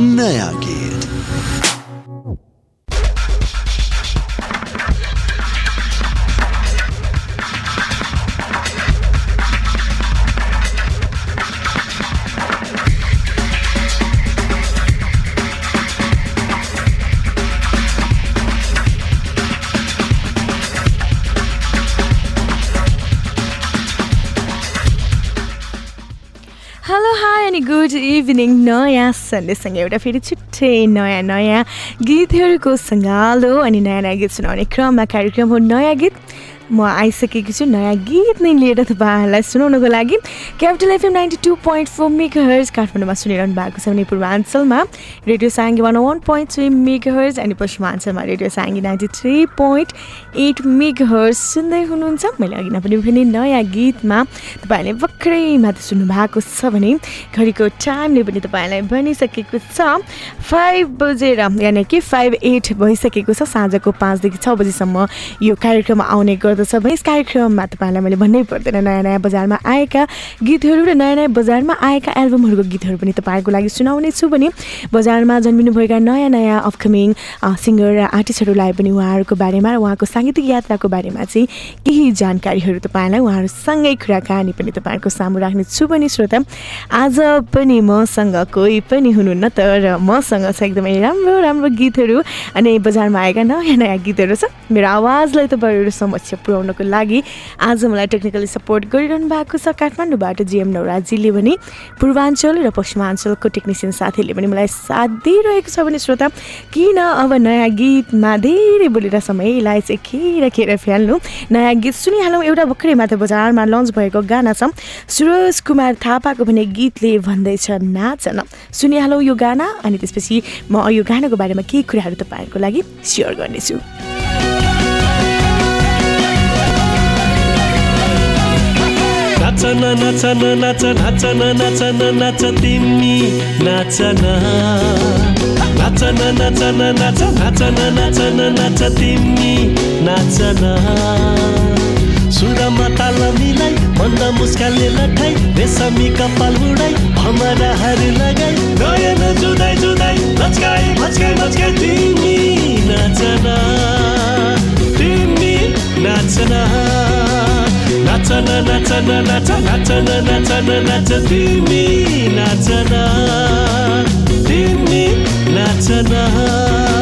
नया गीत। सन्डेसँग एउटा फेरि छुट्टै नयाँ नयाँ गीतहरूको सङ्गालो अनि नयाँ नयाँ गीत सुनाउने क्रममा कार्यक्रम हो नयाँ गीत। म आइसकेको छु नयाँ गीत नै लिएर तपाईँहरूलाई सुनाउनुको लागि capital FM ninety two point four mega काठमाडौँमा सुनिरहनु भएको छ भने पूर्वाञ्चलमा। Radio Sarangi one one point three mega अनि पश्चिमाञ्चलमा radio Sarangi ninety three point eight mega सुन्दै हुनुहुन्छ। मैले अघि नै पनि नयाँ गीतमा तपाईँहरूले भर्खरै माथि सुन्नु भएको छ भने घडीको टाइमले पनि तपाईँहरूलाई भनिसकेको छ। फाइभ बजेर यानि कि फाइभ एट भइसकेको छ साँझको पाँचदेखि छ बजीसम्म यो कार्यक्रम आउने गर्दछ। भने यस कार्यक्रममा तपाईँहरूलाई मैले भन्नै पर्दैन नयाँ नयाँ बजारमा आएका गीतहरू र नयाँ नयाँ बजारमा आएका एल्बमहरूको गीतहरू पनि तपाईँहरूको लागि सुनाउने छु भने बजारमा जन्मिनुभएका नयाँ नयाँ अपकमिङ सिङ्गर र आर्टिस्टहरूलाई पनि उहाँहरूको बारेमा र उहाँको साङ्गीतिक यात्राको बारेमा चाहिँ केही जानकारीहरू तपाईँलाई उहाँहरूसँगै कुराकानी पनि तपाईँहरूको सामु राख्नेछु भने श्रोता। आज पनि मसँग कोही पनि हुनुहुन्न तर मसँग छ एकदमै राम्रो राम्रो गीतहरू। अनि बजारमा आएका नयाँ नयाँ गीतहरू छ। मेरो आवाजलाई तपाईँहरू समक्ष पुर्याउनको लागि आज मलाई टेक्निकली सपोर्ट गरिरहनु भएको छ काठमाडौँबाट जिएम नवराजीले पनि पूर्वाञ्चल र पश्चिमाञ्चलको टेक्निसियन साथीहरूले पनि मलाई साथ दिइरहेको छ भने श्रोता किन अब नयाँ गीतमा धेरै बोलेर समयलाई चाहिँ खेर खेर फ्याल्नु? नयाँ गीत सुनिहालौँ एउटा भर्खरै मात्र बजारमा लन्च भएको गाना छ। सुरज कुमार थापाको भने गीतले भन्दैछ नाच न सुनिहालौँ यो गाना अनि त्यसपछि म यो गानाको बारेमा केही कुराहरू तपाईँहरूको लागि सेयर गर्नेछु। नाच न नाच न नाच नाच तिमी नाच न नाच न नाच न नाच नाच तिमी नाच न सुरमा ताल मिलाई मन्द मुस्कालले लठाई रेशमी कपाल उडाई भमराहरू लगाई नयन जुदाई जुदाई लचकाई लचकाई लचकाई तिमी नाच न तिमी नाच Natana, natana, natana, natana, natana, natana, leave me, natana, leave me, natana.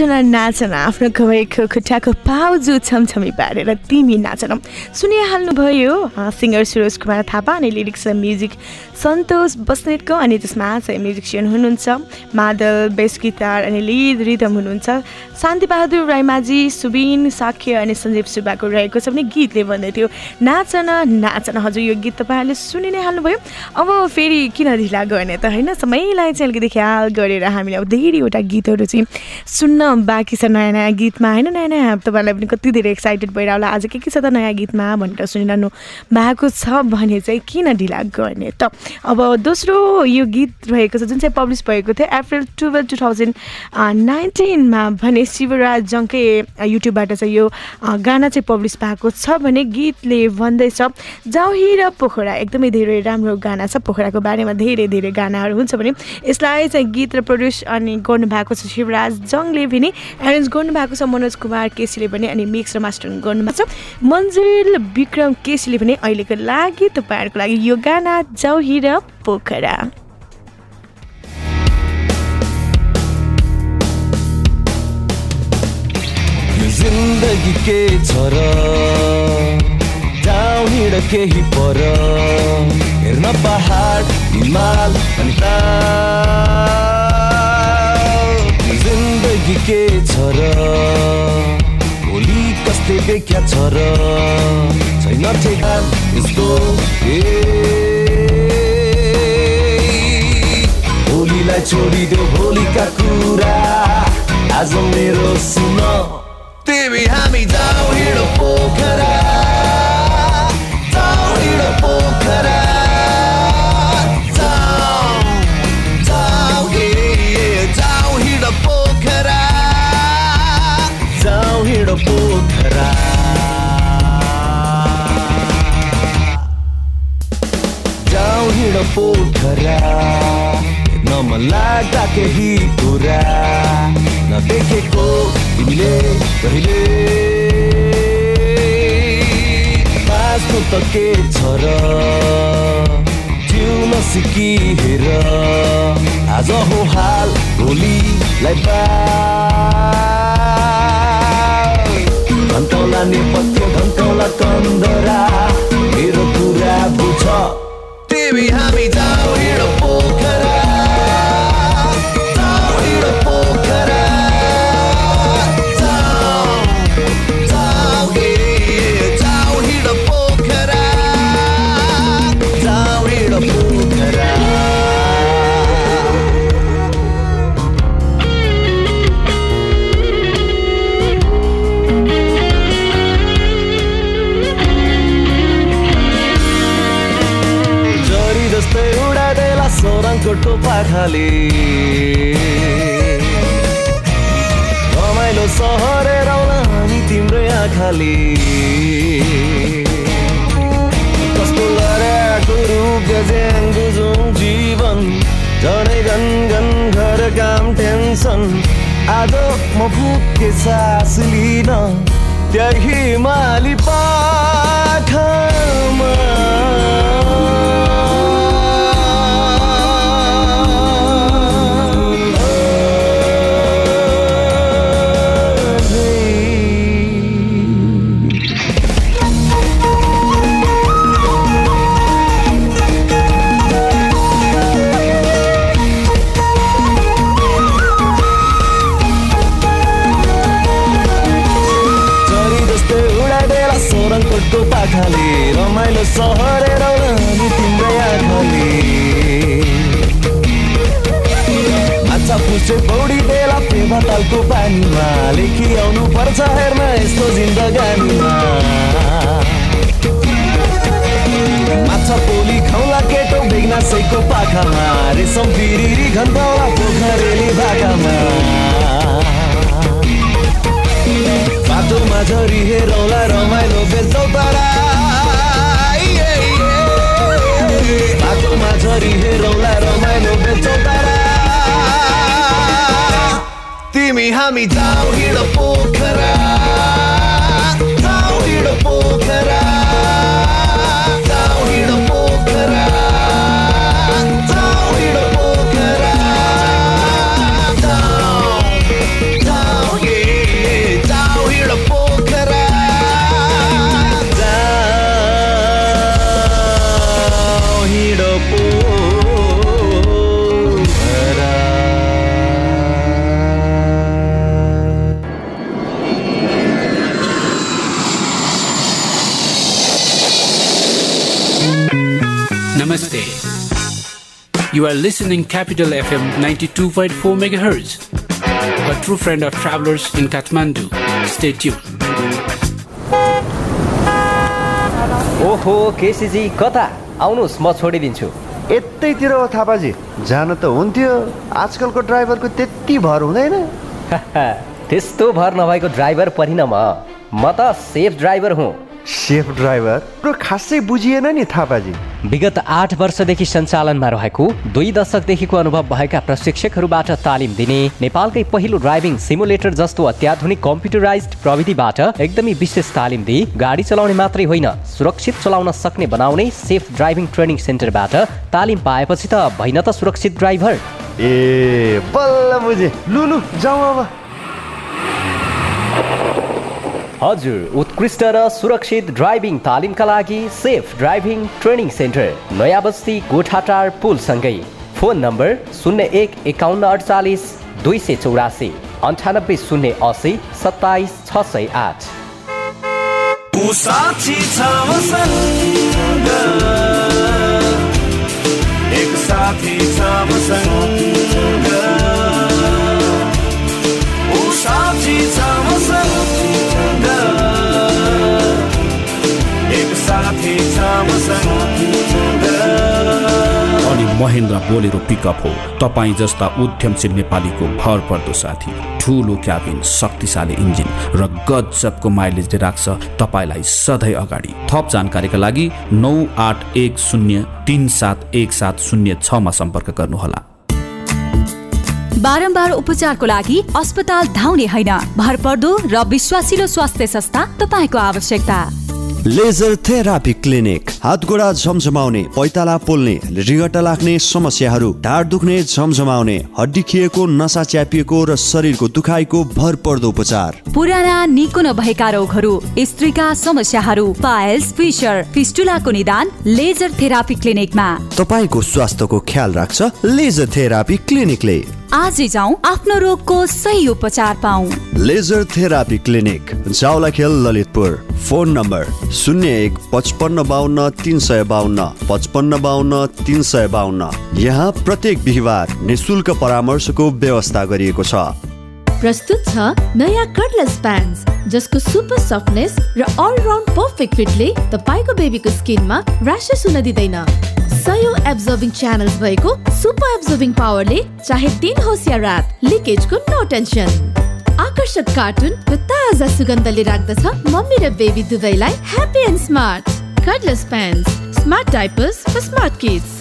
नाचन नाचन। आफ्नो खबैको खुट्टाको पाउजु छमछमी पारेर तिमी नाचन। सुनिहाल्नुभयो सिङ्गर सुरज कुमार थापा अनि लिरिक्स म्युजिक सन्तोष बस्नेतको अनि त्यसमा चाहिँ म्युजिसियन हुनुहुन्छ मादल बेस गिटार अनि लिड रिदम हुनुहुन्छ। शान्तिबहादुर राईमाझी सुबिन साख्य अनि सञ्जीव सुब्बाको रहेको छ भने गीतले भन्दै थियो नाचन नाचन। हजुर यो गीत तपाईँहरूले सुनि नै हाल्नुभयो। अब फेरि किन ढिला गर्ने त होइन? समयलाई चाहिँ अलिकति ख्याल गरेर हामीले अब धेरैवटा गीतहरू चाहिँ सुन्न बाँकी छ नयाँ नयाँ गीतमा। होइन नयाँ नयाँ तपाईँलाई पनि कति धेरै एक्साइटेड भएर होला। आज के के छ त नयाँ गीतमा भनेर सुनिरहनु भएको छ भने चाहिँ किन ढिला गर्ने त? अब दोस्रो यो गीत रहेको छ जुन चाहिँ पब्लिस भएको थियो अप्रिल टुवेल्भ टु थाउजन्ड नाइन्टिनमा भने शिवराज जङ्कै युट्युबबाट चाहिँ यो गाना चाहिँ पब्लिस भएको छ भने गीतले भन्दैछ जाउही र पोखरा एकदमै धेरै राम्रो गाना छ। पोखराको बारेमा धेरै धेरै गानाहरू हुन्छ भने यसलाई चाहिँ गीत र प्रड्युस अनि गर्नुभएको छ शिवराज जङले पनि एरेन्ज गर्नुभएको छ मनोज कुमार केसीले पनि अनि मिक्स र मास्टर गर्नुभएको छ। मन्जिल विक्रम केसीले पनि अहिलेको लागि तपाईँहरूको लागि यो गाना जाउही र पोखरा जिन्दगी के छ र? जाउँ केही पर? हेर्न पहाड हिमाल अनि जिन्दगी के छ र? भोलि कस्तै व्याख्या छ र? छैन ठेगान यस्तो भोलिलाई छोडिदेऊ भोलिका कुरा। आज मेरो सुन। तिमी हामी जाउँ हिँडो पोखरा। लाग्दा केही कुरा नदेखेको तिमीले कहिले? बाँच्नु त के छ र? जिउन सिकी हेर। आज हो हाल भोलिलाई बा घन्टौला नेपथ्य घन्टौला कन्दरा। खाली रमाइलो सहर हेराउन हामी तिम्रै आँखाली। कस्तो बुझौँ जीवन। झडै घन घन घर काम टेन्सन। आज म फुके सास लिन। त्यही माली पाखामा। पानीमा लेखी आउनु पर्छ हेर्न यस्तो जिन्दगानीमा। माछा पोली खाउला केटो बेग्नासैको पाखामा रेशम पिरिरी घन्टाउला पोखरेली भाकामा। बाटोमा झरी हेरौला रमाइलो बेच्छौ तारा बाटोमा झरी हेरौला रमाइलो बेच्छौ तारा तिमी हामी जाउँ हिँड पोखरा जाउँ हिँड पोखरा जाउँ हिँड Pokhara You are listening Capital FM 92.4 MHz. A true friend of travelers in Kathmandu. Stay tuned. ओहो केसीजी कता? आउनुहोस् म छोडिदिन्छु। यतैतिर हो थापाजी जान त हुन्थ्यो। आजकलको ड्राइभरको त्यति भर हुँदैन। त्यस्तो भर नभएको ड्राइभर परिन म। म त सेफ ड्राइभर हुँ। Safe driver? खासै बुझिएन नि थापाजी। विगत आठ वर्षदेखि सञ्चालनमा रहेको दुई दशकदेखिको अनुभव भएका प्रशिक्षकहरूबाट तालिम दिने नेपालकै पहिलो ड्राइभिङ सिमुलेटर जस्तो अत्याधुनिक कम्प्युटराइज प्रविधिबाट एकदमै विशेष तालिम दिई गाडी चलाउने मात्रै होइन सुरक्षित चलाउन सक्ने बनाउने सेफ ड्राइभिङ ट्रेनिङ सेन्टरबाट तालिम पाएपछि त भइन त सुरक्षित ड्राइभर। ए बल्ल बुझे। लु लु अब। हजुर उत्कृष्ट र सुरक्षित ड्राइभिङ तालिमका लागि सेफ ड्राइभिङ ट्रेनिङ सेन्टर नयाँ बस्ती गोठाटार पुलसँगै। फोन नम्बर शून्य एक एकाउन्न अडचालिस दुई सय चौरासी अन्ठानब्बे शून्य असी सत्ताइस छ सय आठ। साथी अनि महेन्द्र बोलेरो पिकअप हो। तपाईँ जस्ता उद्यमशील नेपालीको भर पर्दो साथी ठुलो क्याबिन शक्तिशाली इन्जिन र गजबको माइलेजले राख्छ तपाईँलाई सधैँ अगाडि थप जानकारीका लागि नौ आठ एक शून्य तिन सात एक सात शून्य छमा सम्पर्क गर्नुहोला। बारम्बार उपचारको लागि अस्पताल धाउने होइन। भरपर्दो र विश्वासिलो स्वास्थ्य संस्था तपाईँको आवश्यकता। लेजर थेरापी क्लिनिक हात गोडा झमझमाउने पैताला पोल्ने रिगटा लाग्ने समस्याहरू ढाड दुख्ने झमझमाउने हड्डी खिएको नसा च्यापिएको र शरीरको दुखाइको भरपर्दो उपचार। पुराना निको नभएका रोगहरू स्त्रीका समस्याहरू पाइल्स फिसर फिस्टुलाको निदान लेजर थेरापी क्लिनिकमा तपाईँको स्वास्थ्यको ख्याल राख्छ लेजर थेरापी क्लिनिकले आजै जाउँ आफ्नो रोगको सही उपचार पाऊ laser therapy clinic Jawalakhel Lalitpur. Phone number शून्य एक पचपन्न बाहन्न तिन सय बाहन्न पचपन्न बाहन्न तिन सय बाहन्न यहाँ प्रत्येक बिहिबार निशुल्क परामर्शको व्यवस्था गरिएको छ। प्रस्तुत छ नयाँ कर्डलेस प्यान्स जसको सुपर सफ्टनेस र अलराउन्ड पर्फेक्ट फिटले तपाईँको बेबीको स्किनमा ऱ्यासेस हुन दिँदैन। सयौं एब्जर्भिङ च्यानल्स भएको सुपर एब्जर्भिङ पावरले चाहे दिन होस् या रात लिकेजको नो टेन्सन आकर्षक कार्टुन र ताजा सुगन्धले राख्दछ मम्मी र बेबी दुवैलाई happy and smart cordless pants smart diapers for smart kids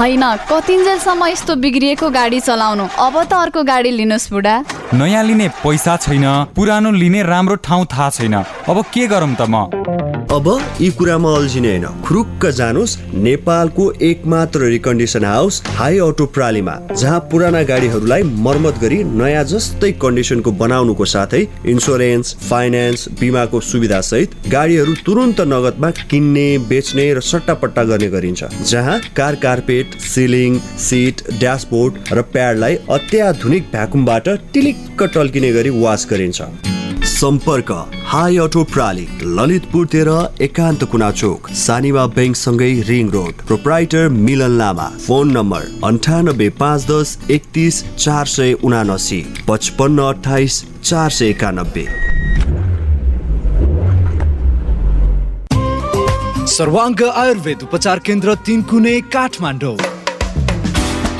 होइन कतिन्जेलसम्म यस्तो बिग्रिएको गाडी चलाउनु? अब त अर्को गाडी लिनुहोस् बुढा। नयाँ लिने पैसा छैन पुरानो लिने राम्रो ठाउँ थाहा छैन। अब के गरौँ त म? अब यी कुरामा अल्झिने होइन। खुरुक्क जानुहोस् नेपालको एकमात्र रिकन्डिसन हाउस हाई अटो प्रालीमा जहाँ पुराना गाडीहरूलाई मर्मत गरी नयाँ जस्तै कन्डिसनको बनाउनुको साथै इन्सुरेन्स फाइनेन्स बिमाको सुविधा सहित गाडीहरू तुरुन्त नगदमा किन्ने बेच्ने र सट्टापट्टा गर्ने गरिन्छ जहाँ car carpet ceiling seat dashboard र प्याडलाई अत्याधुनिक भ्याकुमबाट टिलिक्क टल्किने गरी वास गरिन्छ। सम्पर्क हाई अटो प्राली ललितपुर तेह्र एकान्त कुना चोक Sanima ब्याङ्कसँगै ring road proprietor Milan Lama. Phone number अन्ठानब्बे पाँच दस एकतिस चार सय उनासी पचपन्न अठाइस चार सय एकानब्बे। सर्वाङ्ग आयुर्वेद उपचार केन्द्र तिन कुने काठमाडौँ।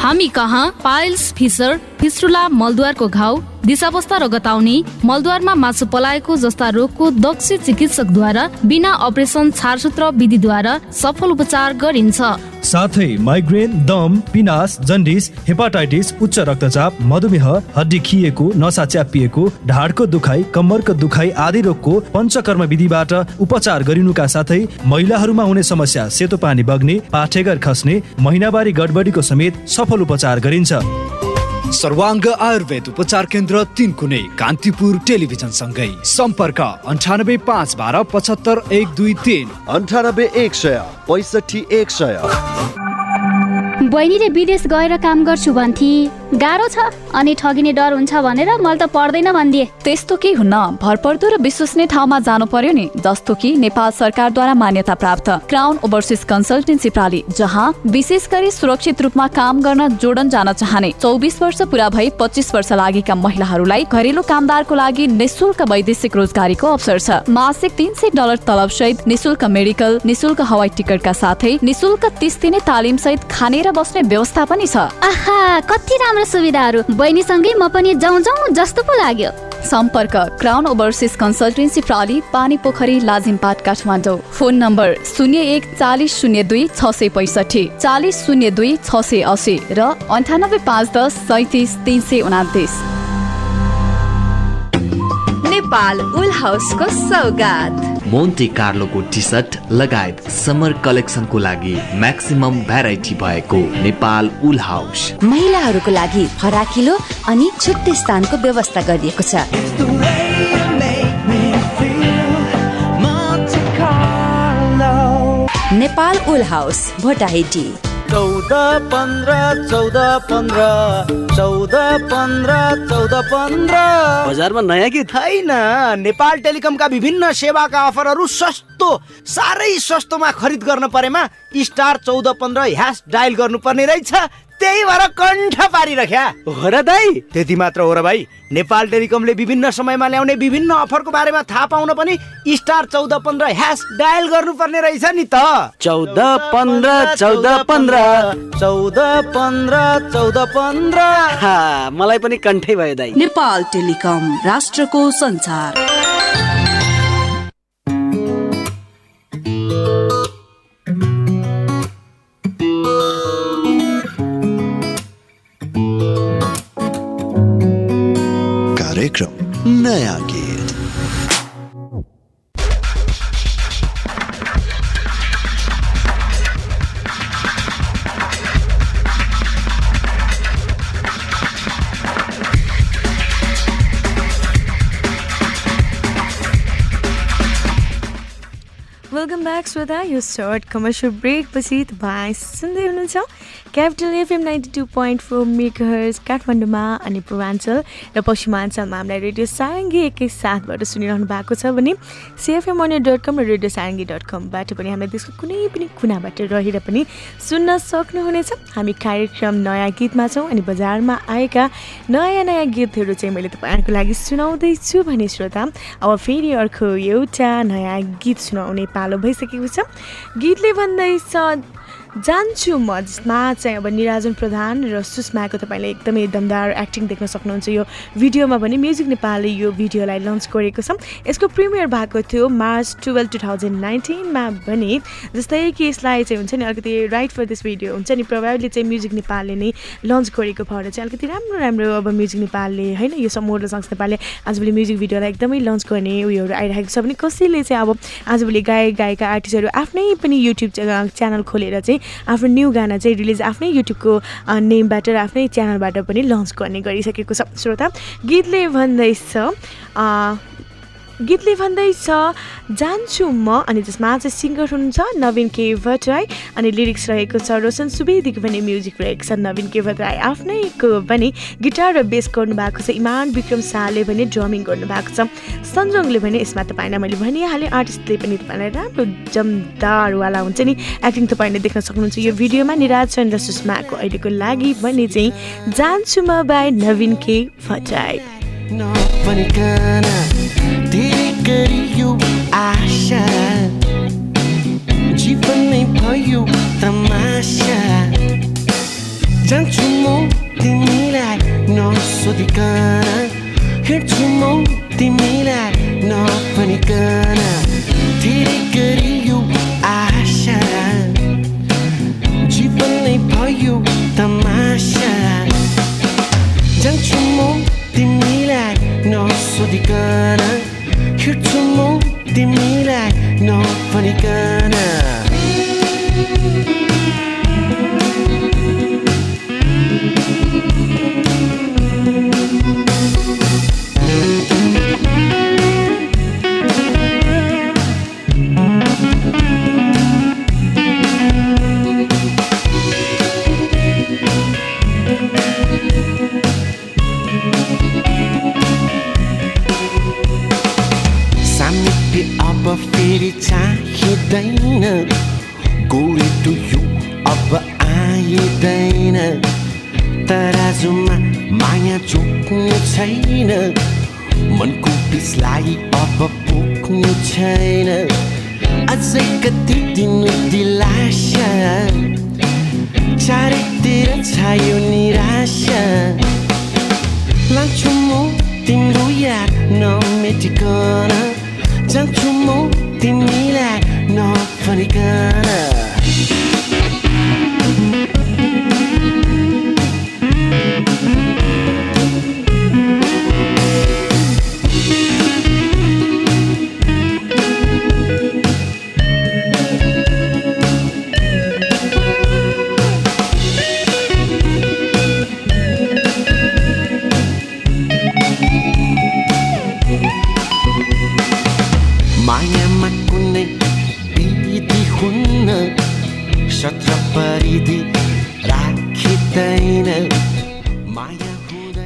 हामी कहाँ? पाइल्स फिसर फिस्टुला मलद्वारको घाउ दिशावस्था रगताउने मलद्वारमा मासु पलाएको जस्ता रोगको दक्ष चिकित्सकद्वारा बिना अपरेसन छारसूत्र विधिद्वारा सफल उपचार गरिन्छ। साथै माइग्रेन दम पिनास जन्डिस हेपाटाइटिस उच्च रक्तचाप मधुमेह हड्डी खिएको नसा च्यापिएको ढाडको दुखाइ कम्मरको दुखाइ आदि रोगको पञ्चकर्म विधिबाट उपचार गरिनुका साथै महिलाहरूमा हुने समस्या सेतो पानी बग्ने पाठेगर खस्ने महिनावारी गडबडीको समेत सफल उपचार गरिन्छ। सर्वाङ्ग आयुर्वेद उपचार केन्द्र तिन कुने कान्तिपुर टेलिभिजन सँगै। सम्पर्क अन्ठानब्बे पाँच बाह्र पचहत्तर एक दुई तिन। अन्ठानब्बे एक सय पैँसठी एक सय। बहिनीले विदेश गएर काम गर्छु भन्थे। गाह्रो छ अनि ठगिने डर हुन्छ भनेर मैले त पढ्दैन भनिदिए। त्यस्तो केही हुन्न भरपर्दो र विश्वसनीय ठाउँमा जानु पर्यो नि जस्तो कि नेपाल सरकारद्वारा मान्यता प्राप्त क्राउन ओभरसिज कन्सल्टेन्सी प्रणाली जहाँ विशेष गरी सुरक्षित रूपमा काम गर्न जोडन जान चाहने चौबिस वर्ष पुरा भई पच्चिस वर्ष लागेका महिलाहरूलाई घरेलु कामदारको लागि निशुल्क वैदेशिक रोजगारीको अवसर छ। मासिक तिन सय डलर तलब सहित निशुल्क मेडिकल निशुल्क हवाई टिकटका साथै निशुल्क तिस दिने तालिम सहित खाने र बस्ने व्यवस्था पनि छ। आहा कति राम्रो सुविधाहरू। बहिनीसँगै म पनि जाउँ जाउँ जस्तो पो लाग्यो। सम्पर्क। क्राउन ओभरसिज कन्सल्टेन्सी प्रणाली पानी पोखरी लाजिमपाट काठमाडौँ। फोन नम्बर शून्य एक चालिस शून्य दुई छ सय पैसठी चालिस शून्य दुई छ सय असी र अन्ठानब्बे पाँच दस सैतिस तिन सय उनातिस। नेपाल उल हाउसको सौगात। मोन्टे कार्लोको टी सर्ट लगायत समर कलेक्सनको लागि म्याक्सिमम भेराइटी भएको नेपाल उल हाउस महिलाहरूको लागि फराकिलो अनि छुट्टै स्थानको व्यवस्था गरिएको छ। Nepal wool house Bhotahiti. चौध पन्ध्र चौध पन्ध्र चौध पन्ध्र चौध पन्ध्र। बजारमा नयाँ कि छैन नेपाल टेलिकमका विभिन्न सेवाका अफरहरू सस्तो साह्रै सस्तोमा खरिद गर्न परेमा स्टार चौध पन्ध्र ह्यास डायल गर्नुपर्ने रहेछ। त्यही भएर कण्ठ पारिरख्या हो र दाई। त्यति मात्र हो र भाइ। नेपाल टेलिकमले विभिन्न समयमा ल्याउने विभिन्न अफरको बारेमा थाहा पाउन पनि स्टार चौध पन्ध्र ह्यास डायल गर्नुपर्ने रहेछ नि त। चौध पन्ध्र चौध पन्ध्र। चौध पन्ध्र चौध पन्ध्र। मलाई पनि कण्ठै भयो दाई। नेपाल टेलिकम राष्ट्रको संसार। कार्यक्रम नया गीत ब्याक श्रोता यो सर्ट कमर्सियल ब्रेकपछि तपाईँ सुन्दै हुनुहुन्छ capital FM ninety two point four megahertz काठमाडौँमा अनि पूर्वाञ्चल र पश्चिमाञ्चलमा हामीलाई रेडियो सारङ्गी एकैसाथबाट सुनिरहनु भएको छ भने सिएफएम अनियर डट कम र रेडियो सारङ्गी डट कमबाट पनि हामीलाई देशको कुनै पनि कुनाबाट रहेर पनि सुन्न सक्नुहुनेछ हामी कार्यक्रम नयाँ गीतमा छौँ अनि बजारमा आएका नयाँ नयाँ गीतहरू चाहिँ मैले तपाईँहरूको लागि सुनाउँदैछु भने श्रोता अब फेरि अर्को एउटा नयाँ गीत सुनाउने पालो भइसकेको छ। गीतले भन्दैछ जान्छु म जसमा चाहिँ अब निराजन प्रधान र सुषमाको तपाईँले एकदमै दमदार एक्टिङ देख्न सक्नुहुन्छ। यो भिडियोमा पनि म्युजिक नेपालले यो भिडियोलाई लन्च गरेको छ। यसको प्रिमियर भएको थियो मार्च टुवेल्भ टु थाउजन्ड नाइन्टिनमा भने जस्तै कि यसलाई चाहिँ हुन्छ नि अलिकति राइट फर दिस भिडियो हुन्छ नि प्रभावले चाहिँ म्युजिक नेपालले नै लन्च गरेको भएर चाहिँ अलिकति राम्रो राम्रो अब म्युजिक नेपालले होइन यो समोर सङ्स नेपालले आजभोलि म्युजिक भिडियोलाई एकदमै लन्च गर्ने उयोहरू आइरहेको छ भने कसैले चाहिँ अब आजभोलि गायक गायिका आर्टिस्टहरू आफ्नै पनि युट्युब च्यानल खोलेर चाहिँ आफ्नो न्यू गाना चाहिँ रिलिज आफ्नै युट्युबको नेमबाट र आफ्नै च्यानलबाट पनि लन्च गर्ने गरिसकेको छ। श्रोता गीतले भन्दैछ गीतले भन्दैछ जान्छु म। अनि जसमा चाहिँ सिङ्गर हुनुहुन्छ नवीन के भट्टराई अनि लिरिक्स रहेको छ रोशन सुवेदीको पनि म्युजिक रहेको छ नवीन के भट्टराई। आफ्नैको पनि गिटार र बेस गर्नुभएको छ इमान विक्रम शाहले पनि ड्रमिङ गर्नुभएको छ। सन्जोङले पनि यसमा तपाईँलाई मैले भनिहालेँ आर्टिस्टले पनि तपाईँलाई राम्रो जमदारवाला हुन्छ नि। एक्टिङ तपाईँले देख्न सक्नुहुन्छ यो भिडियोमा निराज चन्द्र सुषमाको अहिलेको लागि भने चाहिँ जान्छु म बाई नवीन के भट्टराई। गरियो आशा जीवन नै भयो तमासा जान्छु म तिमीलाई नसोधिकन हिँड्छु म तिमीलाई नभनिकन धेरै गरियो आशा जीवन नै भयो तमासा जान्छु म तिमीलाई नसोधिकन हिँड्छु म तिमीलाई नभनिकन अब चाहिँदैन गोरी टु यु अब आइँदैन तराजुमा माया चोक्नु छैन मनको पिसलाई अब पोख्नु छैन अझै कति दिनु दिलासा चारैतिर छायो निराशा लान्छु म तिम्रो याद नमेटिकन जान्छु म तिमीलाई Africana सत्र परिधि राखिँदैन माया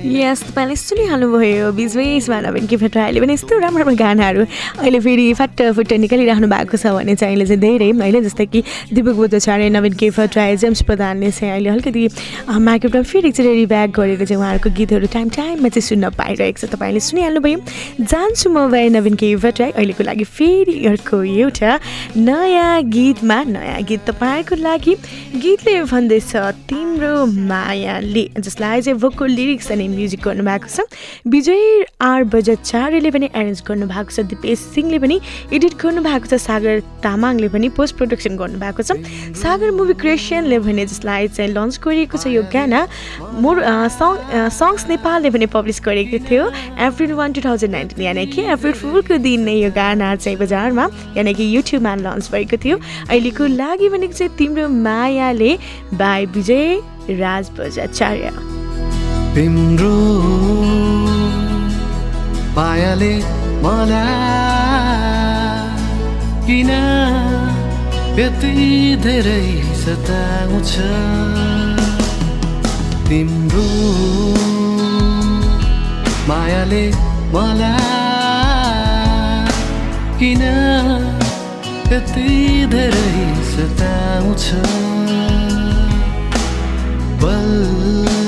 यस तपाईँले सुनिहाल्नुभयो बिचबिचमा नवीन के फेट्राले पनि यस्तो राम्रो राम्रो गानाहरू अहिले फेरि फट्टफुट्ट निकालिराख्नु भएको छ भने चाहिँ अहिले चाहिँ धेरै अहिले जस्तै कि दिपक बुद्धचार्य नवीन के फट्राए जेम्स प्रधानले चाहिँ अहिले अलिकति मार्केटमा फेरि एकचोटि रिब्याक गरेर चाहिँ उहाँहरूको गीतहरू टाइम टाइममा चाहिँ सुन्न पाइरहेको छ। तपाईँले सुनिहाल्नुभयो। जान्छु म भाइ नवीन के फट्राए अहिलेको लागि फेरि अर्को एउटा नयाँ गीतमा नयाँ गीत तपाईँको लागि गीतले भन्दैछ तिम्रो मायाले जसलाई चाहिँ भोकल लिरिक्स अनि म्युजिक गर्नुभएको छ। विजय आर बजाचार्यले पनि एरेन्ज गर्नुभएको छ। दिपेश सिंहले पनि एडिट गर्नुभएको छ। सागर तामाङले पनि पोस्ट प्रोडक्सन गर्नुभएको छ। सागर मुभी क्रिएसनले भने जसलाई चाहिँ लन्च गरिएको छ यो गाना मोर सङ सङ्ग्स नेपालले पनि पब्लिस गरेको थियो। April one two thousand nineteen यानि कि एप्रिल फुलको दिन नै यो गाना चाहिँ बजारमा यानि कि युट्युबमा लन्च भएको थियो। अहिलेको लागि भनेको चाहिँ तिम्रो मायाले बाई विजय राज बजाचार्य तिम्रो मायाले मलाई किन यति धेरै सताउँछ तिम्रो मायाले मलाई किन यति धेरै सताउँछ बल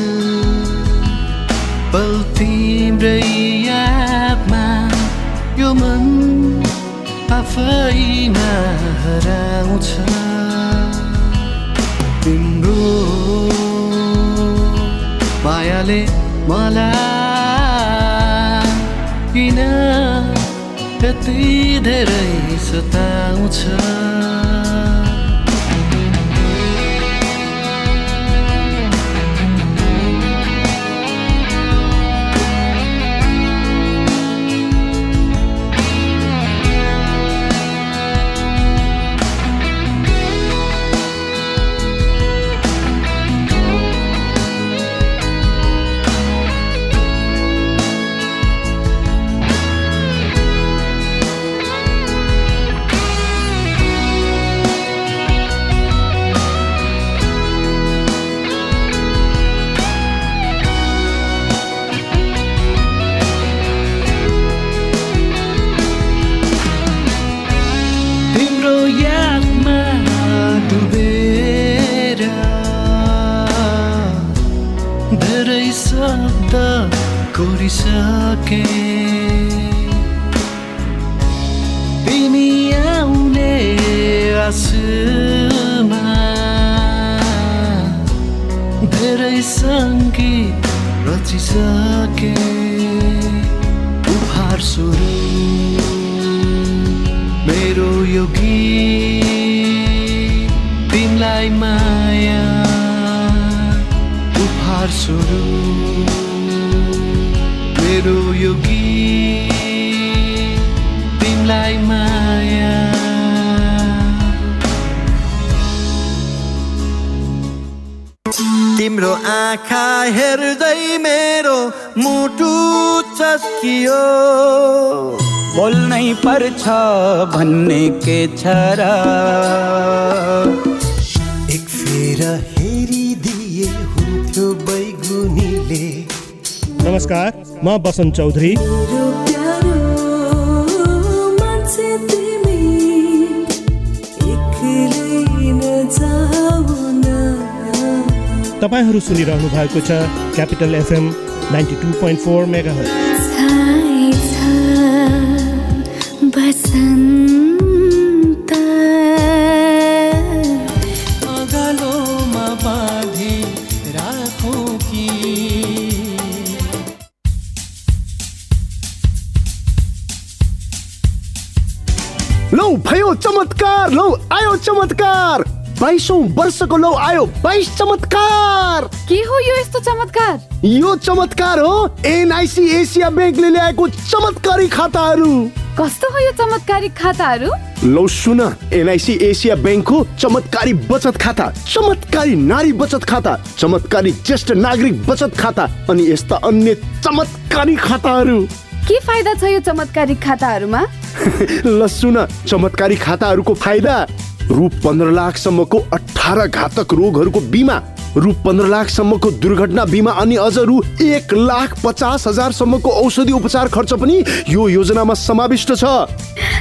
आफैमा हराउँछ। तिम्रो मायाले मलाई किन यति धेरै सताउँछ? उपहार स्वरूप मेरो यो गीत तिमीलाई माया। तिम्रो आँखा हेर्दै मेरो मुटु चस्कियो। बोल्नै पर्छ भन्ने के छ र? एक फेर बैगुनीले नमस्कार म बसन्त चौधरी। तपाईँहरू सुनिरहनु भएको छ capital FM ninety two point four mega Basanta Chamatkar. बाइसौँ वर्षको लौ आयो बाइस चमत्कार। के हो यो यस्तो चमत्कार? यो चमत्कार हो एनआइसी एसिया ब्याङ्कले ल्याएको चमत्कारी खाताहरू। कस्तो हो यो चमत्कारी खाताहरू? लौ सुन एनआइसी एसिया ब्याङ्कको चमत्कारी बचत खाता चमत्कारी नारी बचत खाता चमत्कारी ज्येष्ठ नागरिक बचत खाता अनि यस्ता अन्य चमत्कारी खाताहरू। के फाइदा छ यो चमत्कारी खाताहरूमा? ल सुन चमत्कारी खाताहरूको फाइदा रु पन्ध्र लाखसम्मको अठार घातक रोगहरूको बिमा रु पन्ध्र लाखसम्मको दुर्घटना बिमा अनि अझ रु एक लाख पचास हजारसम्मको औषधि उपचार खर्च पनि यो योजनामा समाविष्ट छ।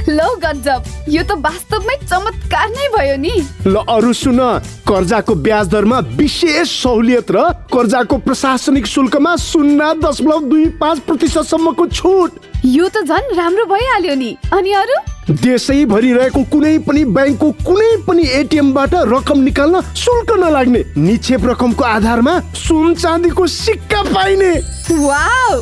लौ गजब यो त वास्तवमै चमत्कार नै भयो नि। ल अरू सुन कर्जाको ब्याज दरमा विशेष सहुलियत र कर्जाको प्रशासनिक शुल्कमा शून्य दशमलव दुई पाँच प्रतिशतसम्मको छुट। यो त झन् राम्रो भइहाल्यो नि। अनि अरू? देशैभरि रहेको कुनै पनि ब्याङ्कको कुनै पनि एटिएमबाट रकम निकाल्न शुल्क नलाग्ने निक्षेप रकमको आधारमा सुन चाँदीको सिक्का पाइने। वाउ!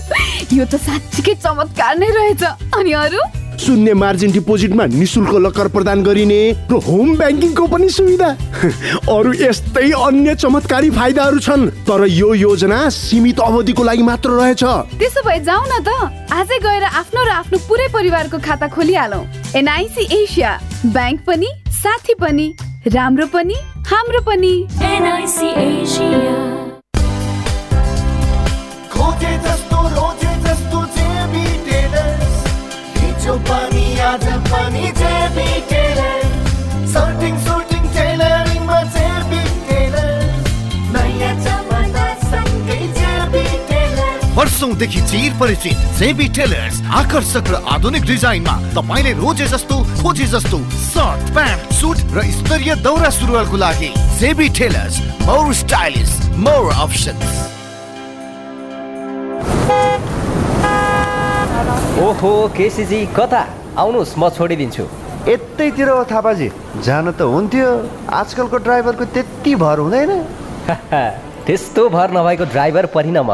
यो त साँच्चीकै चमत्कार नै रहेछ। अनि अरू? शून्य मार्जिन डिपोजिटमा निशुल्क लकर प्रदान गरिने र होम ब्याङ्किङको पनि सुविधा। अरू यस्तै अन्य चमत्कारी फाइदाहरू छन् तर यो योजना सीमित अवधिको लागि मात्र रहेछ। त्यसो भए जाउँ न त। आजै गएर आफ्नो र आफ्नो पुरै परिवारको खाता खोलिहालौँ। एनआइसी एसिया ब्याङ्क पनि साथी पनि राम्रो पनि हाम्रो पनि। NIC Asia. हिजो पनि आज पनि जेबी टेलर सर्टिङ सुटिङ टेलरिङमा जेबी टेलर नयाँ जमाना सँगै जेबी टेलर वर्षौंदेखि चिर परिचित जेबी टेलर्स आकर्षक र आधुनिक डिजाइनमा तपाईँले रोजे जस्तो खोजे जस्तो सर्ट प्यान्ट सुट र स्तरीय दौरा सुरुवालको लागि JB tailors more stylish more options ओहो केसीजी कता? आउनुहोस् म छोडिदिन्छु। यतैतिर हो थापाजी जान त हुन्थ्यो। आजकलको ड्राइभरको त्यति भर हुँदैन। त्यस्तो भर नभएको ड्राइभर परिन म।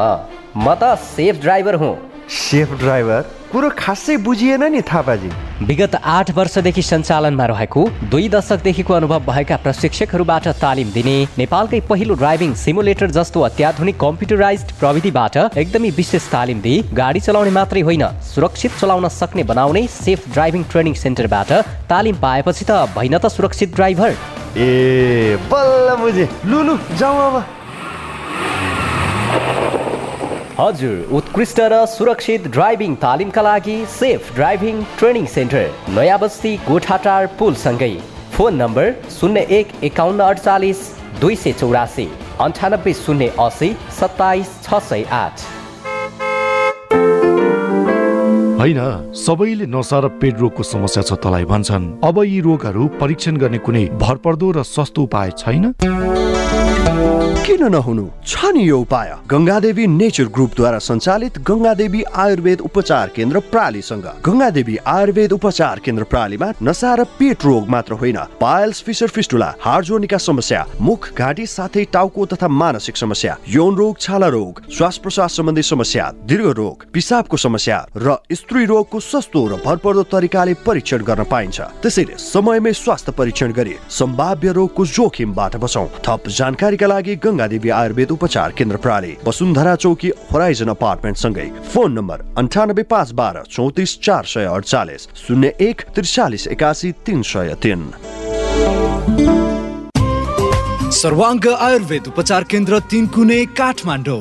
म त सेफ ड्राइभर हुँ। Safe driver? कुरो खासै बुझिएन नि थापाजी। विगत आठ वर्षदेखि सञ्चालनमा रहेको दुई दशकदेखिको अनुभव भएका प्रशिक्षकहरूबाट तालिम दिने नेपालकै पहिलो ड्राइभिङ सिमुलेटर जस्तो अत्याधुनिक कम्प्युटराइज प्रविधिबाट एकदमै विशेष तालिम दिई गाडी चलाउने मात्रै होइन सुरक्षित चलाउन सक्ने बनाउने सेफ ड्राइभिङ ट्रेनिङ सेन्टरबाट तालिम पाएपछि त भइन त सुरक्षित ड्राइभर। ए बल्ल बुझे। लुलु जाउँ अब। हजुर उत्कृष्ट र सुरक्षित ड्राइभिङ तालिमका लागि सेफ ड्राइभिङ ट्रेनिङ सेन्टर नयाँ बस्ती गोठाटार पुलसँगै। फोन नम्बर शून्य एक एकाउन्न अडचालिस दुई सय चौरासी अन्ठानब्बे शून्य असी सत्ताइस छ सय आठ। होइन सबैले नसा र पेट रोगको समस्या छ तलाई भन्छन्। अब यी रोगहरू परीक्षण गर्ने कुनै भरपर्दो र सस्तो उपाय छैन? किन नहुनु? छ नि यो उपाय। गङ्गादेवी नेचर ग्रुपद्वारा सञ्चालित गङ्गादेवी आयुर्वेद उपचार केन्द्र प्रालीसँग। गङ्गादेवी आयुर्वेद उपचार केन्द्र प्रालीमा नसा र पेट रोग मात्र होइन। पायल्स फिसर फिस्टुला हाड जोर्नीका समस्या मुख घाँटी साथै टाउको तथा मानसिक समस्या यौन रोग छाला रोग श्वास प्रश्वास सम्बन्धी समस्या दीर्घ रोग पिसाबको समस्या र स्त्री रोगको सस्तो र भरपर्दो तरिकाले परीक्षण गर्न पाइन्छ। त्यसैले समयमै स्वास्थ्य परीक्षण गरी सम्भाव्य रोगको जोखिमबाट बचौँ। थप जानकारीका लागि गङ्गादेवी आयुर्वेद उपचार केन्द्र प्रणाली वसुन्धरा चौकी होराइजन अपार्टमेन्ट सँगै। फोन नम्बर अन्ठानब्बे पाँच बाह्र चौतिस चार सय अडचालिस शून्य एक त्रिचालिस एकासी तिन सय तिन। सर्वाङ्ग आयुर्वेद उपचार केन्द्र तिन कुने काठमाडौँ।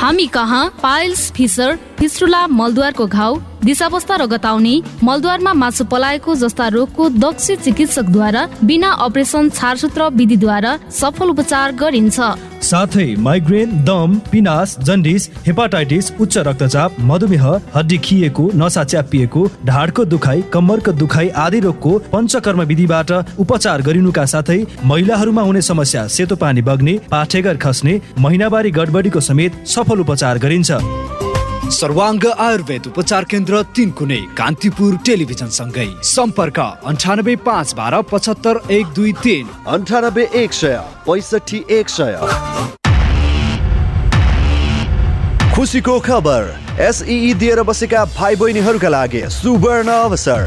हामी कहाँ? पाइल्स फिसर फिस्टुला मलद्वारको घाउ दिशावस्था र गताउने मलद्वारमा मासु पलाएको जस्ता रोगको दक्ष चिकित्सकद्वारा बिना अपरेसन छारसूत्र विधिद्वारा सफल उपचार गरिन्छ। साथै माइग्रेन दम पिनास जन्डिस हेपाटाइटिस उच्च रक्तचाप मधुमेह हड्डी खिएको नसा च्यापिएको ढाडको दुखाइ कम्मरको दुखाइ आदि रोगको पञ्चकर्म विधिबाट उपचार गरिनुका साथै महिलाहरूमा हुने समस्या सेतो पानी बग्ने पाठेघर खस्ने महिनावारी गडबडीको समेत सफल उपचार गरिन्छ। सर्वाङ्ग आयुर्वेद उपचार केन्द्र तिन कुनै कान्तिपुर टेलिभिजन सँगै। सम्पर्क अन्ठानब्बे पाँच बाह्र पचहत्तर एक दुई तिन। अन्ठानब्बे एक सय पैँसठी एक सय। खुसीको खबर एसई दिएर बसेका भाइ बहिनीहरूका लागि सुवर्ण अवसर।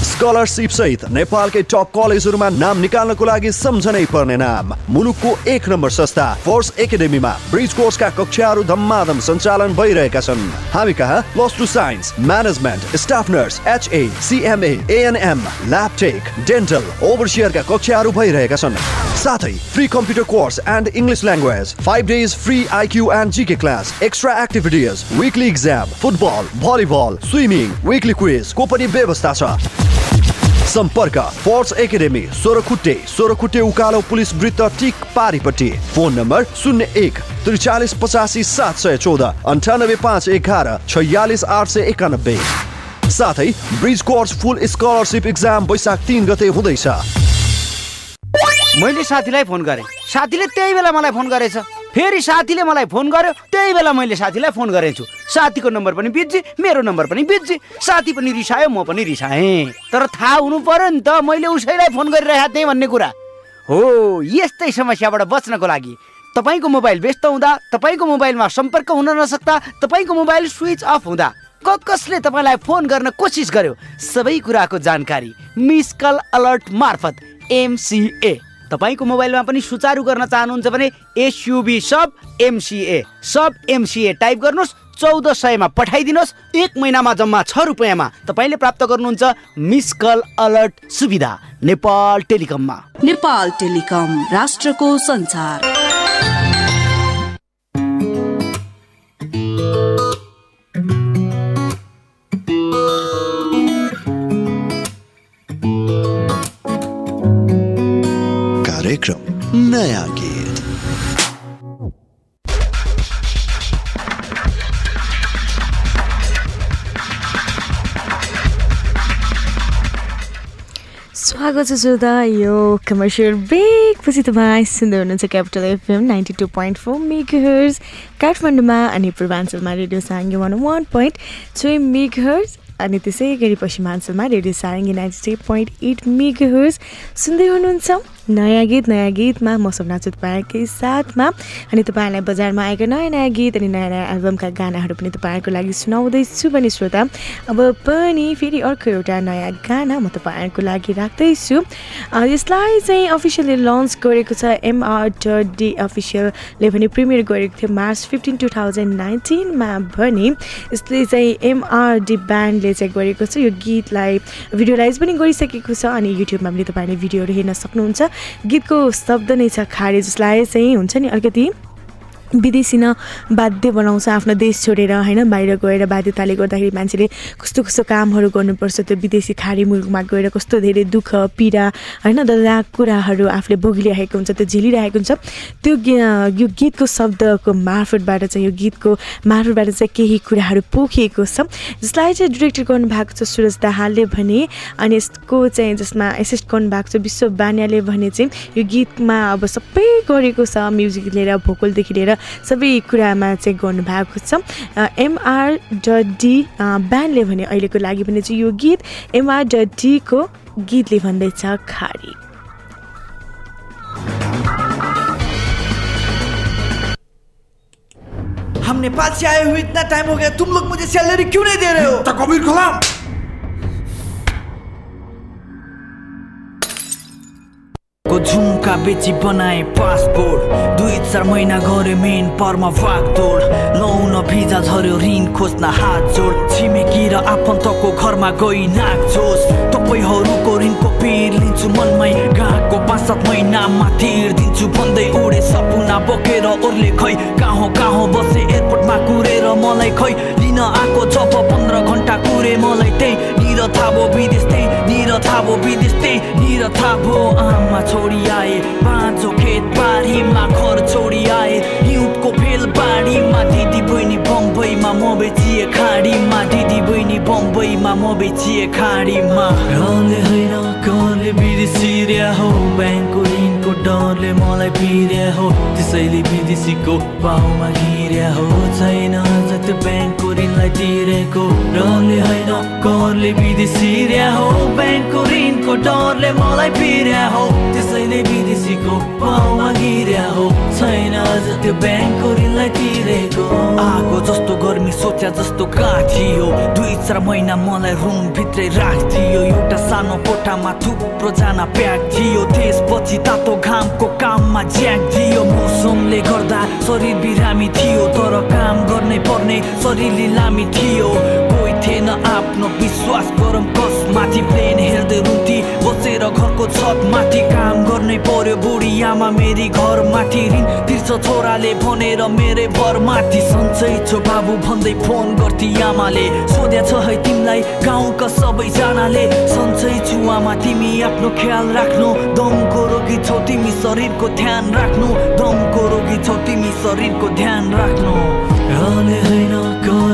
स्कलरसिप सहित नेपालकै टप कलेजहरूमा नाम निकाल्नको लागि सम्झनै पर्ने नाम। मुलुकको एक नम्बर संस्था फोर्स एकाडेमीमा ब्रिज कोर्सका कक्षाहरू धम्माधम सञ्चालन भइरहेका छन्। हामी कहाँ? Plus two science management staff nurse HA CMA ANM lab tech dental ओभरसियरका कक्षाहरू भइरहेका छन्। साथै free computer course and English language five days free IQ and GK class extra activities weekly exam football volleyball swimming weekly क्विजको पनि व्यवस्था छ? सम्पर्क। Force academy Sohrakhutte Sohrakhutte उकालो police वृत्त टिक पारिपट्टि। फोन नम्बर शून्य एक त्रिचालिस पचासी सात सय चौध अन्ठानब्बे पाँच एघार छयालिस आठ सय एकानब्बे। साथै bridge course full scholarship exam Baishakh तिन गते हुँदैछ। मैले साथीलाई फोन गरेँ। साथीले त्यही बेला मलाई फोन गरेछ। फेरि साथीले मलाई फोन गर्यो। त्यही बेला मैले साथीलाई फोन गरेछु साथीको नम्बर पनि बिजी मेरो नम्बर पनि बिजी साथी पनि रिसायो म पनि रिसाएँ। तर थाहा हुनु पर्यो नि त मैले उसैलाई फोन गरिरहेको थिएँ भन्ने कुरा। हो यस्तै समस्याबाट बच्नको लागि। तपाईँको मोबाइल व्यस्त हुँदा तपाईँको मोबाइलमा सम्पर्क हुन नसक्दा तपाईँको मोबाइल स्विच अफ हुँदा क कसले तपाईँलाई फोन गर्न कोसिस गर्यो। सबै कुराको जानकारी मिस कल अलर्ट मार्फत एमसिए तपाईँको मोबाइलमा पनि सुचारू गर्न चाहनुहुन्छ भने SUB sub MCA sub MCA type गर्नुहोस् चौध सयमा पठाइदिनुहोस् एक महिनामा जम्मा छ रुपियाँमा तपाईँले प्राप्त गर्नुहुन्छ मिस कल अलर्ट सुविधा नेपाल टेलिकममा। नेपाल टेलिकम राष्ट्रको संसार कार्यक्रम नया गीत स्वागत छ श्रोता यो कमर्सियल ब्रेक पछि तपाईँ सुन्दै हुनुहुन्छ capital FM ninety two point four megahertz काठमाडौँमा अनि पूर्वाञ्चलमा रेडियो साङ्गे वान वान अनि त्यसै गरी पश्चिमाञ्चलमा radio Sarangi ninety three point eight megahertz सुन्दै हुनुहुन्छ नयाँ गीत नयाँ गीतमा म नाचुत तपाईँकै साथमा। अनि तपाईँहरूलाई बजारमा आएका नयाँ नयाँ गीत अनि नयाँ नयाँ एल्बमका गानाहरू पनि तपाईँहरूको लागि सुनाउँदैछु भने श्रोता अब पनि फेरि अर्को एउटा नयाँ गाना म तपाईँहरूको लागि राख्दैछु। यसलाई चाहिँ अफिसियली लन्च गरेको छ एमआर डी अफिसियलले भने प्रिमियर गरेको थियो मार्च फिफ्टिन टु थाउजन्ड नाइन्टिनमा भने यसले चाहिँ एमआरडी ब्यान्डले चाहिँ गरेको छ। यो गीतलाई भिडियोलाइज पनि गरिसकेको छ अनि युट्युबमा पनि तपाईँले भिडियोहरू हेर्न सक्नुहुन्छ। गीतको शब्द नै छ खारे जसलाई चाहिँ हुन्छ नि अलिकति विदेशी न बाध्य बनाउँछ आफ्नो देश छोडेर होइन? बाहिर गएर बाध्यताले गर्दाखेरि मान्छेले कस्तो कस्तो कामहरू गर्नुपर्छ त्यो विदेशी खाडी मुलुकमा गएर कस्तो धेरै दुःख पीडा होइन? दर्दाक कुराहरू आफूले भोगिरहेको हुन्छ त्यो झेलिरहेको हुन्छ। त्यो यो गीतको शब्दको मार्फतबाट चाहिँ यो गीतको मार्फतबाट चाहिँ केही कुराहरू पोखिएको छ। जसलाई चाहिँ डिरेक्टर गर्नुभएको छ सुरज दाहालले भने अनि यसको चाहिँ जसमा एसिस्ट गर्नुभएको छ विश्व बान्याले भने चाहिँ यो गीतमा अब सबै गरेको छ म्युजिक लिएर भोकलदेखि लिएर सबै कुरामा चाहिँ गर्नुभएको छ। एमआर डट डी ब्यान्डले भने अहिलेको लागि भने चाहिँ यो गीत एमआर डट डीको गीतले भन्दैछ खाडी हम नेपाल से आए हुए इतना टाइम हो गया तुम लोग मुझे सैलरी क्यों नहीं दे रहे हो? तो कबीर खुलाम झुम्का बेची बनाए पासपोर्ट। दुई चार महिना गरे मेन परमा भागदौड लाउन भिजा झर्यो ऋण खोज्न हात जोड। छिमेकी र आफन्तको घरमा गई नाच्छोस् तपाईँहरूको ऋणको पिर लिन्छु मनमै। गएको पाँच सात महिनामा तिर दिन्छु। भन्दै उडे सपुना बोकेर ओर्ले खै। कहाँ कहाँ बसे एयरपोर्टमा कुरेर मलाई खै। लिन आएको जब पन्ध्र घन्टा कुरे थाहा भयो विदेश त्यही। निर भयो विदेश त्यही। निर भयो आमा छोडी आए। पाँचो खेत बारीमा घर छोडी आए। हिउँदको फेल बाढीमा दिदी बहिनी बम्बईमा म बेचिए खाडीमा। दिदी बहिनी बम्बईमा म बेचिए खाडीमा। हो। ब्याङ्कको ऋणको डरले मलाई पिर्या हो। त्यसैले विदेशीको पाउमा गिर्या हो। छैन अझ त्यो ब्याङ्कको ऋणलाई तिरेको डरले होइन करले विदेशिर्या हो। ब्याङ्कको ऋणको डरले मलाई पिर्या हो। त्यसैले विदेशीको पाउमा गिर्या हो। छैन अझ त्यो ब्याङ्कको ऋणलाई तिरेको। आगो जस्तो गर्मी सोच्या जस्तो काटियो दुई चार महिना मलाई रुम भित्रै राखिदियो। एउटा सानो कोठामा थुप्रो जना प्याक थियो। त्यसपछि तातो घामको काममा ज्याक दियो। मौसमले गर्दा शरीर बिरामी थियो। तर काम गर्नै पर्ने शरीर लिलामी थियो। कोही थिएन आफ्नो विश्वास गरम कस माथि प्लेन हेर्दै रुन्थी बसेर घरको छत माथि काम गर्नै पर्यो। बुढी आमा मेरी घर माथि ऋण तिर्छ छोराले भनेर मेरै भर माथि। सन्चै बाबु भन्दै फोन गर्थी आमाले। सोध्या छ है तिमीलाई गाउँका सबैजनाले सन्चै छु आमा तिमी आफ्नो ख्याल राख्नु। दमको रोगी छौ तिमी शरीरको ध्यान राख्नु। दमको रोगी छौ तिमी शरीरको ध्यान राख्नु।